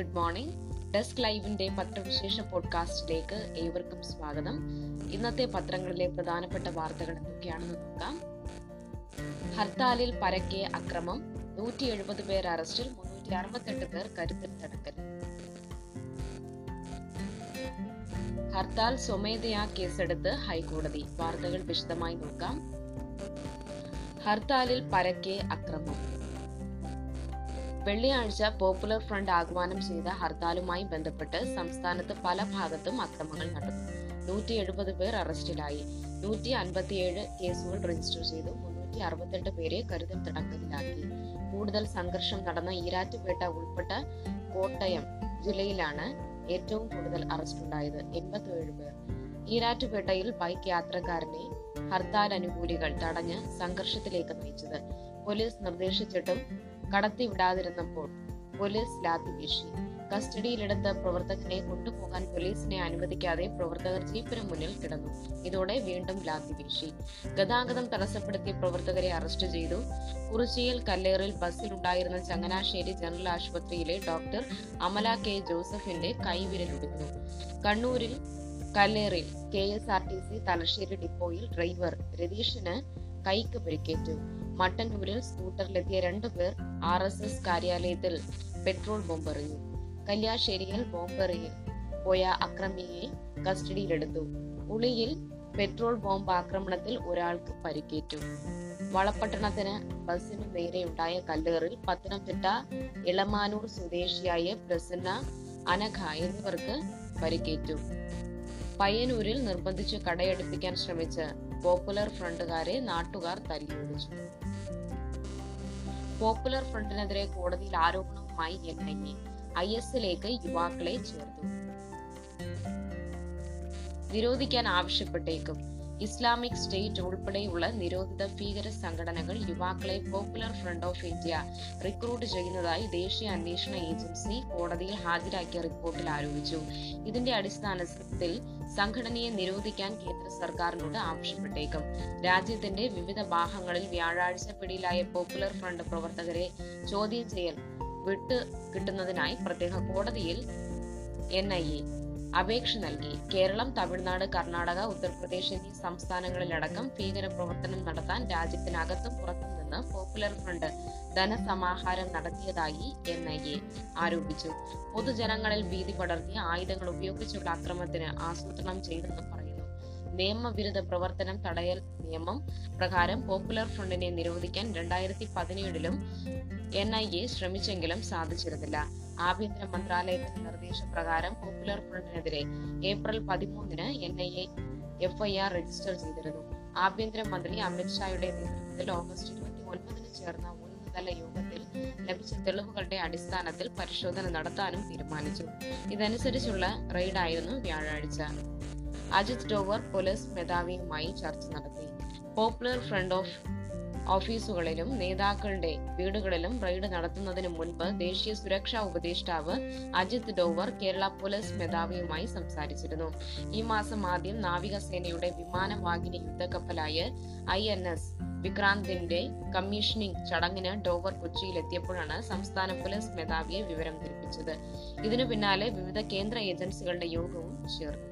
Good morning desk ലൈവിന്റെ പത്രവിശേഷ പോഡ്കാസ്റ്റിലേക്ക് ഏവർക്കും സ്വാഗതം. ഇന്നത്തെ പത്രങ്ങളിലെ പ്രധാനപ്പെട്ട വാർത്തകൾ എന്തൊക്കെയാണെന്ന് നോക്കാം. ഹർത്താലിൽ പരക്കെ അക്രമം നൂറ്റി എഴുപത് പേർ അറസ്റ്റിൽ മുന്നൂറ്റി അറുപത്തെട്ട് പേർ കരുത്തിൽ തടങ്കൽ. ഹർത്താൽ സ്വമേധയാ കേസെടുത്ത് ഹൈക്കോടതി. വാർത്തകൾ വിശദമായി നോക്കാം. ഹർത്താലിൽ പരക്കെ അക്രമം വെള്ളിയാഴ്ച പോപ്പുലർ ഫ്രണ്ട് ആഹ്വാനം ചെയ്ത ഹർത്താലുമായി ബന്ധപ്പെട്ട് സംസ്ഥാനത്ത് പല ഭാഗത്തും അക്രമങ്ങൾ നടന്നു. നൂറ്റി എഴുപത് പേർ അറസ്റ്റിലായി. നൂറ്റി അൻപത്തിയേഴ് കേസുകൾ രജിസ്റ്റർ ചെയ്തു. മുന്നൂറ്റി അറുപത്തെട്ട് പേരെ കരുതൽ തടങ്കലിലാക്കി. കൂടുതൽ സംഘർഷം നടന്ന ഈരാറ്റുപേട്ട ഉൾപ്പെട്ട കോട്ടയം ജില്ലയിലാണ് ഏറ്റവും കൂടുതൽ അറസ്റ്റ് ഉണ്ടായത്. എൺപത്തിയേഴ് പേർ. ഈരാറ്റുപേട്ടയിൽ ബൈക്ക് യാത്രക്കാരനെ ഹർത്താൽ അനുകൂലികൾ തടഞ്ഞ് സംഘർഷത്തിലേക്ക് നയിച്ചത്. പോലീസ് നിർദ്ദേശിച്ചിട്ടും കടത്തിവിടാതിരുന്നപ്പോൾ പോലീസ് ലാത്തി വീശി. കസ്റ്റഡിയിലെടുത്ത പ്രവർത്തകനെ കൊണ്ടുപോകാൻ പോലീസിനെ അനുവദിക്കാതെ പ്രവർത്തകർ ജീപ്പിന് മുന്നിൽ കിടന്നു. ഇതോടെ വീണ്ടും ലാത്തി വീശി. ഗതാഗതം തടസ്സപ്പെടുത്തിയ പ്രവർത്തകരെ അറസ്റ്റ് ചെയ്തു. കുറിച്ചിയിൽ കല്ലേറിൽ ബസ്സിലുണ്ടായിരുന്ന ചങ്ങനാശ്ശേരി ജനറൽ ആശുപത്രിയിലെ ഡോക്ടർ അമല കെ ജോസഫിന്റെ കൈവിരലൊടിഞ്ഞു കണ്ണൂരിൽ കല്ലേറിൽ K S R T C Thalassery ഡിപ്പോയിൽ ഡ്രൈവർ രതീഷിന് കൈക്ക് പരിക്കേറ്റു. മട്ടന്നൂരിൽ സ്കൂട്ടറിലെത്തിയ രണ്ടുപേർ ആർ എസ് എസ് കാര്യാലയത്തിൽ പെട്രോൾ ബോംബെറിഞ്ഞു. കല്യാശ്ശേരിയിൽ ബോംബെറിയിൽ പോയ അക്രമിയെ കസ്റ്റഡിയിലെടുത്തു. ഉളിയിൽ പെട്രോൾ ബോംബ് ആക്രമണത്തിൽ ഒരാൾക്ക് പരിക്കേറ്റു. വളപട്ടണത്തിന് ബസിനു നേരെയുണ്ടായ കല്ലേറിൽ പത്തനംതിട്ട ഇളമാനൂർ സ്വദേശിയായ പ്രസന്ന അനഘ എന്നിവർക്ക് പരിക്കേറ്റു. പയ്യന്നൂരിൽ നിർബന്ധിച്ച് കടയടുപ്പിക്കാൻ ശ്രമിച്ച പോപ്പുലർ ഫ്രണ്ടുകാരെ നാട്ടുകാർ തല്ലിയൊടിച്ചു. പോപ്പുലർ ഫ്രണ്ടിനെതിരെ കോടതിയിൽ ആരോപണവുമായി എൻ ഐ എ ഐ എസിലേക്ക് യുവാക്കളെ ചേർത്തു. നിരോധിക്കാൻ ആവശ്യപ്പെട്ടേക്കും. ഇസ്ലാമിക് സ്റ്റേറ്റ് ഉൾപ്പെടെയുള്ള നിരോധിത ഭീകര സംഘടനകൾ യുവാക്കളെ Popular Front of India recruit ചെയ്യുന്നതായി ദേശീയ അന്വേഷണ ഏജൻസി കോടതിയിൽ ഹാജരാക്കിയ റിപ്പോർട്ടിൽ ആരോപിച്ചു. ഇതിന്റെ അടിസ്ഥാനത്തിൽ സംഘടനയെ നിരോധിക്കാൻ കേന്ദ്ര സർക്കാരിനോട് ആവശ്യപ്പെട്ടേക്കും. രാജ്യത്തിന്റെ വിവിധ ഭാഗങ്ങളിൽ വ്യാഴാഴ്ച പിടിയിലായ പോപ്പുലർ ഫ്രണ്ട് പ്രവർത്തകരെ ചോദ്യം ചെയ്യൽ വിട്ടു കിട്ടുന്നതിനായി പ്രത്യേക കോടതിയിൽ എൻ ഐ എ അപേക്ഷ നൽകി. കേരളം തമിഴ്നാട് കർണാടക ഉത്തർപ്രദേശ് എന്നീ സംസ്ഥാനങ്ങളിലടക്കം ഭീകര പ്രവർത്തനം നടത്താൻ രാജ്യത്തിനകത്തും പുറത്തും നിന്ന് പോപ്പുലർ ഫ്രണ്ട് ധനസമാഹാരം നടത്തിയതായി എൻ ഐ എ ആരോപിച്ചു. പൊതുജനങ്ങളിൽ ഭീതി പടർത്തി ആയുധങ്ങൾ ഉപയോഗിച്ചുള്ള അക്രമത്തിന് ആസൂത്രണം ചെയ്തെന്നും നിയമവിരുദ്ധ പ്രവർത്തനം തടയൽ നിയമം പ്രകാരം പോപ്പുലർ ഫ്രണ്ടിനെ നിരോധിക്കാൻ രണ്ടായിരത്തി പതിനേഴിലും എൻ ഐ എ ശ്രമിച്ചെങ്കിലും സാധിച്ചിരുന്നില്ല. ആഭ്യന്തര മന്ത്രാലയത്തിന്റെ നിർദ്ദേശപ്രകാരം പോപ്പുലർ ഫ്രണ്ടിനെതിരെ ഏപ്രിൽ പതിമൂന്നിന് N I A FIR register ചെയ്തിരുന്നു. ആഭ്യന്തര മന്ത്രി അമിത്ഷായുടെ നേതൃത്വത്തിൽ ഓഗസ്റ്റ് ഇരുപത്തി ഒൻപതിന് ചേർന്ന ഉന്നതതല യോഗത്തിൽ ലഭിച്ച തെളിവുകളുടെ അടിസ്ഥാനത്തിൽ പരിശോധന നടത്താനും തീരുമാനിച്ചു. ഇതനുസരിച്ചുള്ള റെയ്ഡായിരുന്നു വ്യാഴാഴ്ച. അജിത് ഡോവർ പോലീസ് മേധാവിയുമായി ചർച്ച നടത്തി. പോപ്പുലർ ഫ്രണ്ട് ഓഫ് ഓഫീസുകളിലും നേതാക്കളുടെ വീടുകളിലും റെയ്ഡ് നടത്തുന്നതിന് മുൻപ് ദേശീയ സുരക്ഷാ ഉപദേഷ്ടാവ് അജിത് ഡോവർ കേരള പോലീസ് മേധാവിയുമായി സംസാരിച്ചിരുന്നു. ഈ മാസം ആദ്യം നാവികസേനയുടെ വിമാനവാഹിനി യുദ്ധക്കപ്പലായ ഐ എൻ എസ് വിക്രാന്തിന്റെ കമ്മീഷനിംഗ് ചടങ്ങിന് ഡോവർ കൊച്ചിയിലെത്തിയപ്പോഴാണ് സംസ്ഥാന പോലീസ് മേധാവിയെ വിവരം ധരിപ്പിച്ചത്. ഇതിനു പിന്നാലെ വിവിധ കേന്ദ്ര ഏജൻസികളുടെ യോഗവും ചേർന്നു.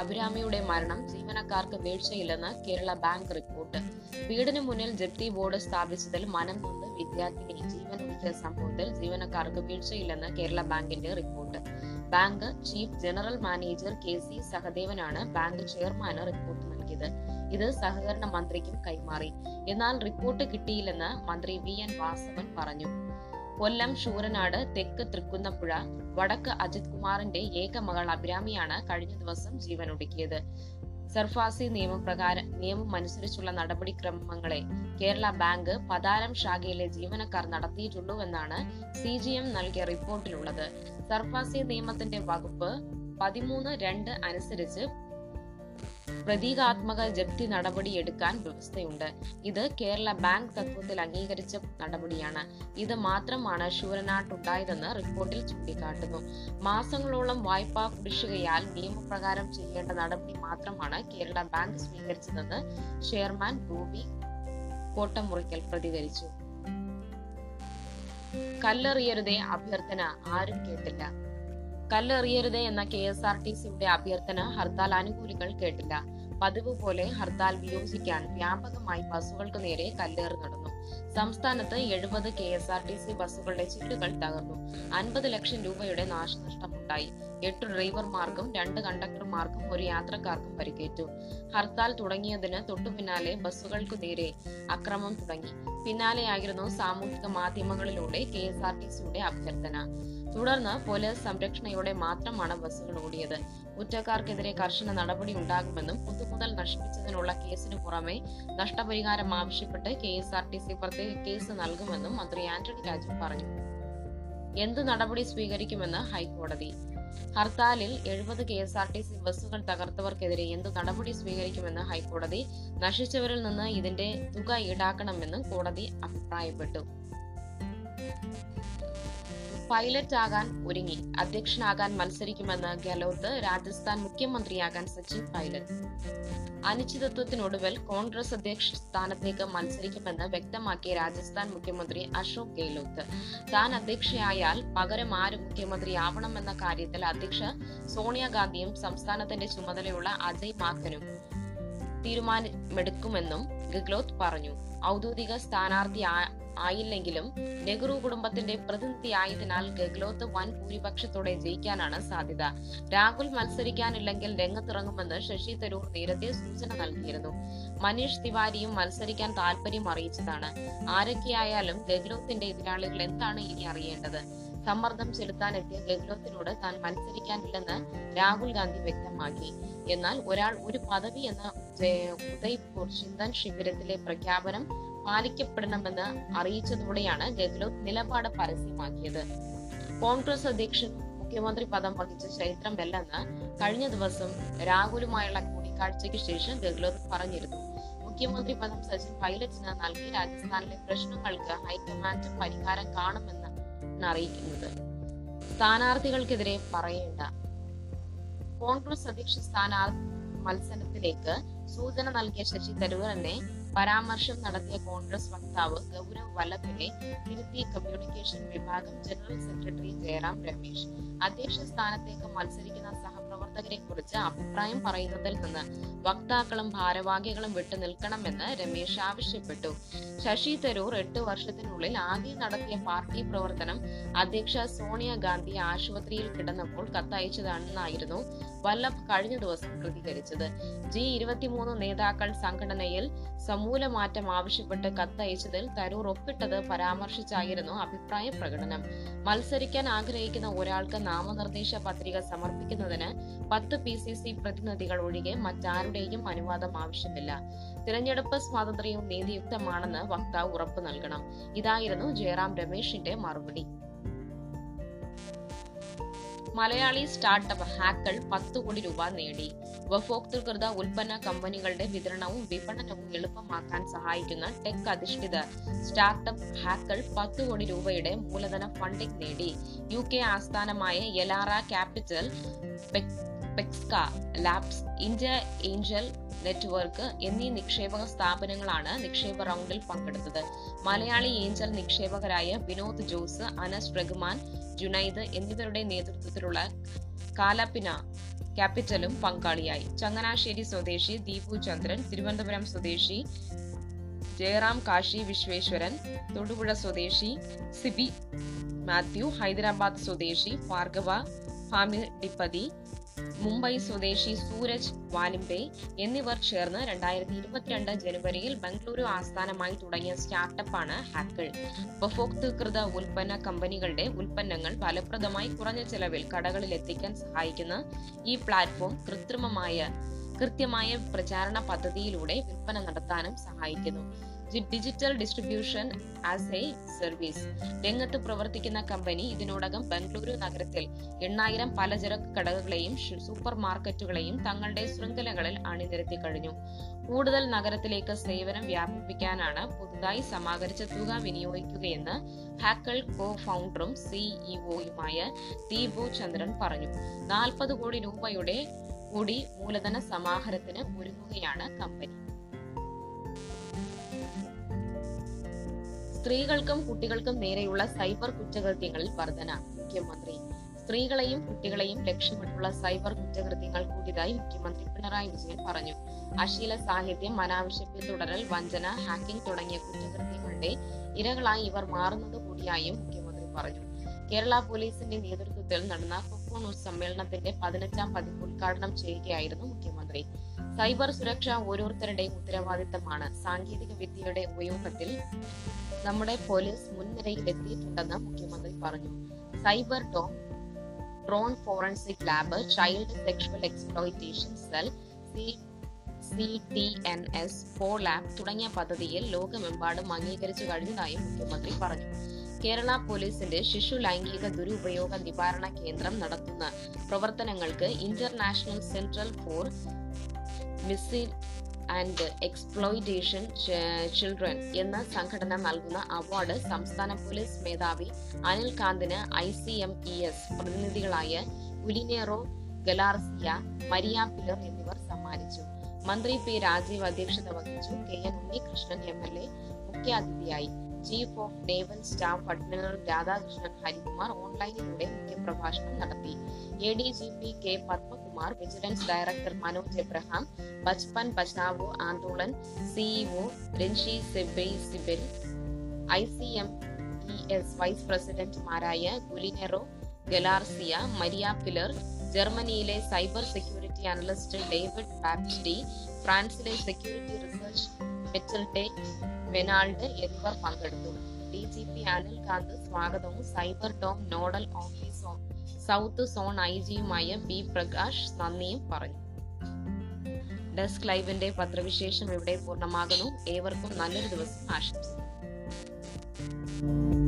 അഭിരാമിയുടെ മരണം ജീവനക്കാർക്ക് വീഴ്ചയില്ലെന്ന് കേരള ബാങ്ക് റിപ്പോർട്ട്. വീടിന് മുന്നിൽ ജപ്തി ബോർഡ് സ്ഥാപിച്ചതിൽ മനം നൊന്ന് വിദ്യാർത്ഥിനി ജീവൻ ജീവനൊടുക്കിയ സംഭവത്തിൽ ജീവനക്കാർക്ക് വീഴ്ചയില്ലെന്ന് കേരള ബാങ്കിന്റെ report. Bank chief general manager K C സഹദേവനാണ് bank ചെയർമാന് റിപ്പോർട്ട് നൽകിയത്. ഇത് സഹകരണ മന്ത്രിക്കും കൈമാറി. എന്നാൽ റിപ്പോർട്ട് കിട്ടിയില്ലെന്ന് മന്ത്രി വി എൻ വാസവൻ പറഞ്ഞു. കൊല്ലം ശൂരനാട് തെക്ക് തൃക്കുന്നപ്പുഴ വടക്ക് അജിത് കുമാറിന്റെ ഏക മകൾ അഭിരാമിയാണ് കഴിഞ്ഞ ദിവസം ജീവനൊടുക്കിയത്. സർഫാസി നിയമപ്രകാരം നിയമം അനുസരിച്ചുള്ള നടപടിക്രമങ്ങളെ കേരള ബാങ്ക് പതാരം ശാഖയിലെ ജീവനക്കാർ നടത്തിയിട്ടുള്ളൂവെന്നാണ് സി ജി എം നൽകിയ റിപ്പോർട്ടിലുള്ളത്. സർഫാസി നിയമത്തിന്റെ വകുപ്പ് പതിമൂന്ന് രണ്ട് അനുസരിച്ച് പ്രതീകാത്മക ജപ്തി നടപടി എടുക്കാൻ വ്യവസ്ഥയുണ്ട്. ഇത് കേരള ബാങ്ക് തത്വത്തിൽ അംഗീകരിച്ച നടപടിയാണ്. ഇത് മാത്രമാണ് ശൂരനാട്ടുണ്ടായതെന്ന് റിപ്പോർട്ടിൽ ചൂണ്ടിക്കാട്ടുന്നു. മാസങ്ങളോളം വായ്പാ കുടിശ്ശികയാൽ നിയമപ്രകാരം ചെയ്യേണ്ട നടപടി മാത്രമാണ് കേരള ബാങ്ക് സ്വീകരിച്ചതെന്ന് ചെയർമാൻ റൂബി കോട്ടമുറിക്കൽ പ്രതികരിച്ചു. കല്ലെറിയരുതേ അഭ്യർത്ഥന ആരും കേട്ടില്ല. കല്ലെറിയരുതേ എന്ന കെ എസ് ആർ ടി സിയുടെ അഭ്യർത്ഥന ഹർത്താൽ അനുകൂലികൾ കേട്ടില്ല. പതിവ് പോലെ ഹർത്താൽ വിയോജിക്കാൻ വ്യാപകമായി ബസ്സുകൾക്ക് നേരെ കല്ലേറ് നടന്നു. സംസ്ഥാനത്ത് എഴുപത് K S R T C ബസ്സുകളുടെ ചില്ലുകൾ തകർന്നു. അൻപത് ലക്ഷം രൂപയുടെ നാശനഷ്ടമുണ്ടായി. എട്ട് ഡ്രൈവർമാർക്കും രണ്ട് കണ്ടക്ടർമാർക്കും ഒരു യാത്രക്കാർക്കും പരിക്കേറ്റു. ഹർത്താൽ തുടങ്ങിയതിന് തൊട്ടുപിന്നാലെ ബസ്സുകൾക്കു നേരെ അക്രമം തുടങ്ങി. പിന്നാലെയായിരുന്നു സാമൂഹിക മാധ്യമങ്ങളിലൂടെ കെ എസ് ആർ ടി സിയുടെ അഭ്യർത്ഥന. തുടർന്ന് പോലീസ് സംരക്ഷണയോടെ മാത്രമാണ് ബസ്സുകൾ ഓടിയത്. കുറ്റക്കാർക്കെതിരെ കർശന നടപടി ഉണ്ടാകുമെന്നും പുതുമുതൽ നശിപ്പിച്ചതിനുള്ള കേസിന് പുറമെ നഷ്ടപരിഹാരം ആവശ്യപ്പെട്ട് K S R T C പ്രത്യേക കേസ് നൽകുമെന്നും മന്ത്രി ആന്റണി രാജു പറഞ്ഞു. എന്ത് നടപടി സ്വീകരിക്കുമെന്ന് ഹൈക്കോടതി. ഹർത്താലിൽ എഴുപത് K S R T C ബസ്സുകൾ തകർത്തവർക്കെതിരെ എന്ത് നടപടി സ്വീകരിക്കുമെന്ന് ഹൈക്കോടതി നശിച്ചവരിൽ നിന്ന് ഇതിന്റെ തുക ഈടാക്കണമെന്നും കോടതി അഭിപ്രായപ്പെട്ടു. പൈലറ്റ് ആകാൻ ഒരുങ്ങി. അധ്യക്ഷനാകാൻ മത്സരിക്കുമെന്ന് ഗെഹ്ലോട്ട് രാജസ്ഥാൻ മുഖ്യമന്ത്രിയാകാൻ സച്ചിൻ പൈലറ്റ്. അനിശ്ചിതത്വത്തിനൊടുവിൽ കോൺഗ്രസ് അധ്യക്ഷ സ്ഥാനത്തേക്ക് മത്സരിക്കുമെന്ന് വ്യക്തമാക്കിയ രാജസ്ഥാൻ മുഖ്യമന്ത്രി അശോക് ഗെഹ്ലോട്ട് താൻ അധ്യക്ഷയായാൽ പകരം ആര് മുഖ്യമന്ത്രിയാവണമെന്ന കാര്യത്തിൽ അധ്യക്ഷ സോണിയാഗാന്ധിയും സംസ്ഥാനത്തിന്റെ ചുമതലയുള്ള അജയ് മാക്കനും തീരുമാനമെടുക്കുമെന്നും ഗെഹ്ലോട്ട് പറഞ്ഞു. ഔദ്യോഗിക സ്ഥാനാർത്ഥി ആയില്ലെങ്കിലും നെഹ്റു കുടുംബത്തിന്റെ പ്രതിനിധിയായതിനാൽ ഗെഹ്ലോത്ത് വൻ ഭൂരിപക്ഷത്തോടെ ജയിക്കാനാണ് സാധ്യത. രാഹുൽ മത്സരിക്കാനില്ലെങ്കിൽ രംഗത്തിറങ്ങുമെന്ന് ശശി തരൂർ നേരത്തെ സൂചന നൽകിയിരുന്നു. മനീഷ് തിവാരിയും മത്സരിക്കാൻ താല്പര്യം അറിയിച്ചതാണ്. ആരൊക്കെയായാലും ഗെഹ്ലോത്തിന്റെ എതിരാളികൾ എന്താണ് ഇനി അറിയേണ്ടത്? സമ്മർദ്ദം ചെലുത്താനെത്തിയ ഗെഹ്ലോത്തിനോട് താൻ മത്സരിക്കാനില്ലെന്ന് രാഹുൽ ഗാന്ധി വ്യക്തമാക്കി. എന്നാൽ ഒരാൾ ഒരു പദവി എന്ന ഉദയ്പൂർ ചിന്തൻ ശിബിരത്തിലെ പ്രഖ്യാപനം പാലിക്കപ്പെടണമെന്ന് അറിയിച്ചതോടെയാണ് ഗെഹ്ലോട്ട് നിലപാട് പരസ്യമാക്കിയത്. കോൺഗ്രസ് അധ്യക്ഷൻ മുഖ്യമന്ത്രി പദം വഹിച്ച ചരിത്രമല്ലെന്ന് കഴിഞ്ഞ ദിവസം രാഹുലുമായുള്ള കൂടിക്കാഴ്ചയ്ക്ക് ശേഷം ഗെഹ്ലോട്ട് പറഞ്ഞിരുന്നു. മുഖ്യമന്ത്രി പദം സച്ചിൻ പൈലറ്റിന് നൽകി രാജസ്ഥാനിലെ പ്രശ്നങ്ങൾക്ക് ഹൈക്കമാൻഡ് പരിഹാരം കാണുമെന്നാണ് അറിയിക്കുന്നത്. സ്ഥാനാർത്ഥികൾക്കെതിരെ പറയേണ്ട. കോൺഗ്രസ് അധ്യക്ഷ സ്ഥാനാർത്ഥി മത്സരത്തിലേക്ക് സൂചന നൽകിയ ശശി തരൂരിനെ പരാമർശം നടത്തിയ കോൺഗ്രസ് വക്താവ് ഗൗരവ് വല്ലഭിനെ തിരുത്തി കമ്മ്യൂണിക്കേഷൻ വിഭാഗം ജനറൽ സെക്രട്ടറി ജയറാം രമേശ്. അധ്യക്ഷ സ്ഥാനത്തേക്ക് മത്സരിക്കുന്ന സഹപ്രവർത്തകരെ കുറിച്ച് അഭിപ്രായം പറയുന്നതിൽ നിന്ന് വക്താക്കളും ഭാരവാഹികളും വിട്ടു നിൽക്കണമെന്ന് രമേശ് ആവശ്യപ്പെട്ടു. ശശി തരൂർ എട്ട് വർഷത്തിനുള്ളിൽ ആദ്യം നടത്തിയ പാർട്ടി പ്രവർത്തനം അധ്യക്ഷ സോണിയാഗാന്ധി ആശുപത്രിയിൽ കിടന്നപ്പോൾ കത്തയച്ചതാണെന്നായിരുന്നു വല്ലഭ് കഴിഞ്ഞ ദിവസം പ്രതികരിച്ചത്. ജി ഇരുപത്തിമൂന്ന് നേതാക്കൾ സംഘടനയിൽ സമൂല മാറ്റം ആവശ്യപ്പെട്ട് കത്തയച്ചതിൽ തരൂർ ഒപ്പിട്ടത് പരാമർശിച്ചായിരുന്നു അഭിപ്രായ പ്രകടനം. മത്സരിക്കാൻ ആഗ്രഹിക്കുന്ന ഒരാൾക്ക് നാമനിർദ്ദേശ പത്രിക സമർപ്പിക്കുന്നതിന് പത്ത് പി സി സി പ്രതിനിധികൾ ഒഴികെ മറ്റാരുടെയും അനുവാദം ആവശ്യമില്ല. തിരഞ്ഞെടുപ്പ് സ്വാതന്ത്ര്യവും നീതിയുക്തമാണെന്ന് വക്താവ് ഉറപ്പു നൽകണം. ഇതായിരുന്നു ജയറാം രമേശിന്റെ മറുപടി. മലയാളി സ്റ്റാർട്ടപ്പ് ഹാക്കൾ പത്ത് കോടി രൂപ നേടി. ഉപഭോക്തൃകൃത ഉൽപ്പന്ന കമ്പനികളുടെ വിതരണവും വിപണനവും എളുപ്പമാക്കാൻ സഹായിക്കുന്ന ടെക് അധിഷ്ഠിത സ്റ്റാർട്ടപ്പ് ഹാക്കൾ പത്ത് കോടി രൂപയുടെ മൂലധന ഫണ്ടിംഗ് നേടി. യു കെ ആസ്ഥാനമായ എലാറ ക്യാപിറ്റൽ പെക്സ്ക ലാബ്സ് ഇന്ത്യ ഏഞ്ചൽ നെറ്റ്വർക്ക് എന്നീ നിക്ഷേപക സ്ഥാപനങ്ങളാണ് നിക്ഷേപ റൗണ്ടിൽ പങ്കെടുത്തത്. മലയാളി ഏഞ്ചൽ നിക്ഷേപകരായ വിനോദ് ജോസ് അനസ് റഹ്മാൻ ജുനൈദ് എന്നിവരുടെ നേതൃത്വത്തിലുള്ള കാലപ്പിന ക്യാപിറ്റലും പങ്കാളിയായി. ചങ്ങനാശ്ശേരി സ്വദേശി ദീപു ചന്ദ്രൻ തിരുവനന്തപുരം സ്വദേശി ജയറാം കാശി വിശ്വേശ്വരൻ തൊടുപുഴ സ്വദേശി സിബി മാത്യു ഹൈദരാബാദ് സ്വദേശി ഭാർഗവ ഡിപ്പതി മുംബൈ സ്വദേശി സൂരജ് വാലിംബെ എന്നിവർ ചേർന്ന് രണ്ടായിരത്തി ഇരുപത്തിരണ്ട് ജനുവരിയിൽ ബംഗളൂരു ആസ്ഥാനമായി തുടങ്ങിയ സ്റ്റാർട്ടപ്പാണ് ഹാക്കിൾ ഉപഭോക്തൃകൃത ഉൽപ്പന്ന കമ്പനികളുടെ ഉൽപ്പന്നങ്ങൾ ഫലപ്രദമായി കുറഞ്ഞ ചെലവിൽ കടകളിൽ എത്തിക്കാൻ സഹായിക്കുന്ന ഈ പ്ലാറ്റ്ഫോം കൃത്രിമമായ കൃത്യമായ പ്രചാരണ പദ്ധതിയിലൂടെ വിൽപ്പന നടത്താനും സഹായിക്കുന്നു. Digital distribution as a service രംഗത്ത് പ്രവർത്തിക്കുന്ന കമ്പനി ഇതിനോടകം ബംഗളൂരു നഗരത്തിൽ എണ്ണായിരം പലചരക്ക് കടകളെയും സൂപ്പർ മാർക്കറ്റുകളെയും തങ്ങളുടെ ശൃംഖലകളിൽ അണിനിരത്തി കഴിഞ്ഞു. കൂടുതൽ നഗരത്തിലേക്ക് സേവനം വ്യാപിപ്പിക്കാനാണ് പുതുതായി സമാഹരിച്ച തുക വിനിയോഗിക്കുകയെന്ന് ഹാക്കൽ കോ ഫൗണ്ടറും സിഇഒയുമായ ദീപു ചന്ദ്രൻ പറഞ്ഞു. നാൽപ്പത് കോടി രൂപയുടെ കൂടി മൂലധന സമാഹരത്തിന് ഒരുങ്ങുകയാണ് കമ്പനി. സ്ത്രീകൾക്കും കുട്ടികൾക്കും നേരെയുള്ള സൈബർ കുറ്റകൃത്യങ്ങളിൽ വർധന. മുഖ്യമന്ത്രി സ്ത്രീകളെയും കുട്ടികളെയും ലക്ഷ്യമിട്ടുള്ള സൈബർ കുറ്റകൃത്യങ്ങൾ കൂടിയതായി മുഖ്യമന്ത്രി പിണറായി വിജയൻ പറഞ്ഞു. അശീല സാഹിത്യം അനാവശ്യ പിന്തുടരൽ വഞ്ചന ഹാക്കിംഗ് തുടങ്ങിയ കുറ്റകൃത്യങ്ങളുടെ ഇരകളായി ഇവർ മാറുന്നത് കൂടിയായും മുഖ്യമന്ത്രി പറഞ്ഞു. കേരള പോലീസിന്റെ നേതൃത്വത്തിൽ നടന്ന കൊക്കോണൂർ സമ്മേളനത്തിന്റെ പതിനഞ്ചാം പതിപ്പ് ഉദ്ഘാടനം ചെയ്യുകയായിരുന്നു മുഖ്യമന്ത്രി. സൈബർ സുരക്ഷ ഓരോരുത്തരുടെയും ഉത്തരവാദിത്തമാണ്. സാങ്കേതിക വിദ്യയുടെ ഉപയോഗത്തിൽ നമ്മുടെ പോലീസ് മുൻനിരയിൽ എത്തിയിട്ടുണ്ടെന്ന് മുഖ്യമന്ത്രി പറഞ്ഞു. Cyber dome drone forensic lab child sexual exploitation cell C C T N S for lab തുടങ്ങിയ പദ്ധതിയിൽ ലോകമെമ്പാടും അംഗീകരിച്ചു കഴിഞ്ഞതായും മുഖ്യമന്ത്രി പറഞ്ഞു. കേരള പോലീസിന്റെ ശിശു ലൈംഗിക ദുരുപയോഗ നിവാരണ കേന്ദ്രം നടത്തുന്ന പ്രവർത്തനങ്ങൾക്ക് international central for and exploitation children എന്ന സംഘടന നൽകുന്ന അവാർഡ് സംസ്ഥാന പോലീസ് മേധാവി Anil കാന്തിന് I C M E S പ്രതിനിധികളായ ഉലിനേറോ ഗലാർസിയ മരിയ പിലർ എന്നിവർ സമ്മാനിച്ചു. മന്ത്രി പി രാജീവ് അധ്യക്ഷത വഹിച്ചു. K N Unnikrishnan M L A മുഖ്യാതിഥിയായി. Chief of naval staff admiral Radhakrishnan Harikumar ഓൺലൈനിലൂടെ മുഖ്യപ്രഭാഷണം നടത്തി. A D G P K Padmakumar vigilance director Manoj Abraham Bachpan Bachao Andolan CEO രഞ്ഷി സെബൈ CIBIL I C M E S vice പ്രസിഡന്റുമാരായ ഗുലിനെറോ ഗലാർസിയ Maria Pilar ജർമ്മനിയിലെ cyber security analyst David ബാപ്റ്റി ഫ്രാൻസിലെ security research മെറ്റൽഡെ വെനാൾഡ് എന്നിവർ പങ്കെടുത്തു D G P Anil Kant സ്വാഗതവും cyber dome nodal office south zone I ജിയുമായ B Prakash നന്ദിയും പറഞ്ഞു. Desk ലൈവിന്റെ പത്രവിശേഷം ഇവിടെ പൂർണമാകുന്നു. ഏവർക്കും നല്ലൊരു ദിവസം ആശംസിക്കുന്നു.